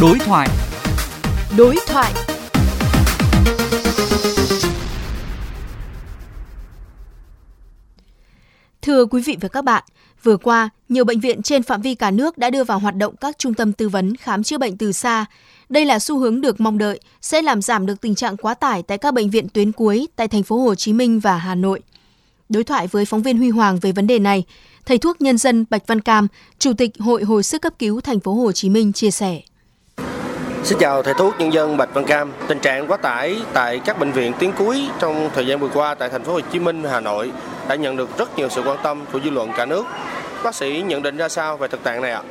Đối thoại. Đối thoại. Thưa quý vị và các bạn, vừa qua, nhiều bệnh viện trên phạm vi cả nước đã đưa vào hoạt động các trung tâm tư vấn khám chữa bệnh từ xa. Đây là xu hướng được mong đợi sẽ làm giảm được tình trạng quá tải tại các bệnh viện tuyến cuối tại thành phố Hồ Chí Minh và Hà Nội. Đối thoại với phóng viên Huy Hoàng về vấn đề này, thầy thuốc nhân dân Bạch Văn Cam, Chủ tịch Hội hồi sức cấp cứu thành phố Hồ Chí Minh chia sẻ. Xin chào thầy thuốc nhân dân Bạch Văn Cam. Tình trạng quá tải tại các bệnh viện tuyến cuối trong thời gian vừa qua tại thành phố Hồ Chí Minh, Hà Nội đã nhận được rất nhiều sự quan tâm của dư luận cả nước. Bác sĩ nhận định ra sao về thực trạng này ạ?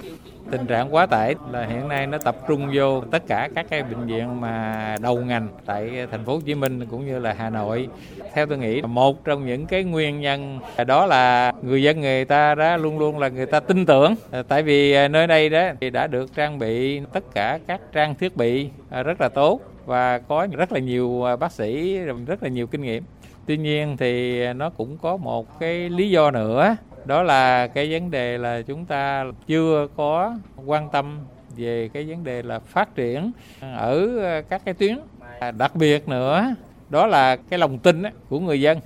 Tình trạng quá tải là hiện nay nó tập trung vô tất cả các cái bệnh viện mà đầu ngành tại thành phố Hồ Chí Minh cũng như là Hà Nội. Theo tôi nghĩ, một trong những cái nguyên nhân đó là người dân người ta đã luôn luôn là người ta tin tưởng à, tại vì à, nơi đây đó thì đã được trang bị tất cả các trang thiết bị à, rất là tốt và có rất là nhiều bác sĩ rất là nhiều kinh nghiệm. Tuy nhiên thì nó cũng có một cái lý do nữa đó là cái vấn đề là chúng ta chưa có quan tâm về cái vấn đề là phát triển ở các cái tuyến đặc biệt nữa đó là cái lòng tin của người dân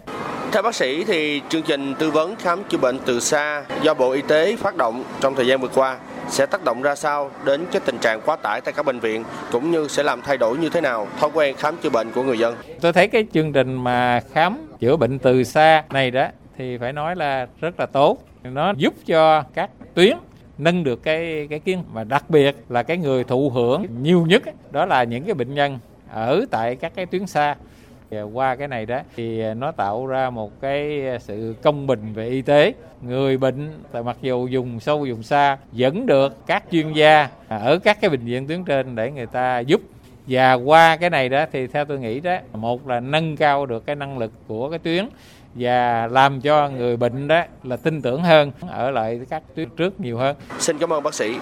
theo bác sĩ thì chương trình tư vấn khám chữa bệnh từ xa do Bộ Y tế phát động trong thời gian vừa qua sẽ tác động ra sao đến cái tình trạng quá tải tại các bệnh viện cũng như sẽ làm thay đổi như thế nào thói quen khám chữa bệnh của người dân. Tôi thấy cái chương trình mà khám chữa bệnh từ xa này đó thì phải nói là rất là tốt. Nó giúp cho các tuyến nâng được cái cái kiến. Mà đặc biệt là cái người thụ hưởng nhiều nhất đó là những cái bệnh nhân ở tại các cái tuyến xa. Qua cái này đó thì nó tạo ra một cái sự công bình về y tế. Người bệnh mặc dù dùng sâu, dùng xa, vẫn được các chuyên gia ở các cái bệnh viện tuyến trên để người ta giúp và qua cái này đó thì theo tôi nghĩ đó, một là nâng cao được cái năng lực của cái tuyến và làm cho người bệnh đó là tin tưởng hơn, ở lại các tuyến trước nhiều hơn. Xin cảm ơn bác sĩ.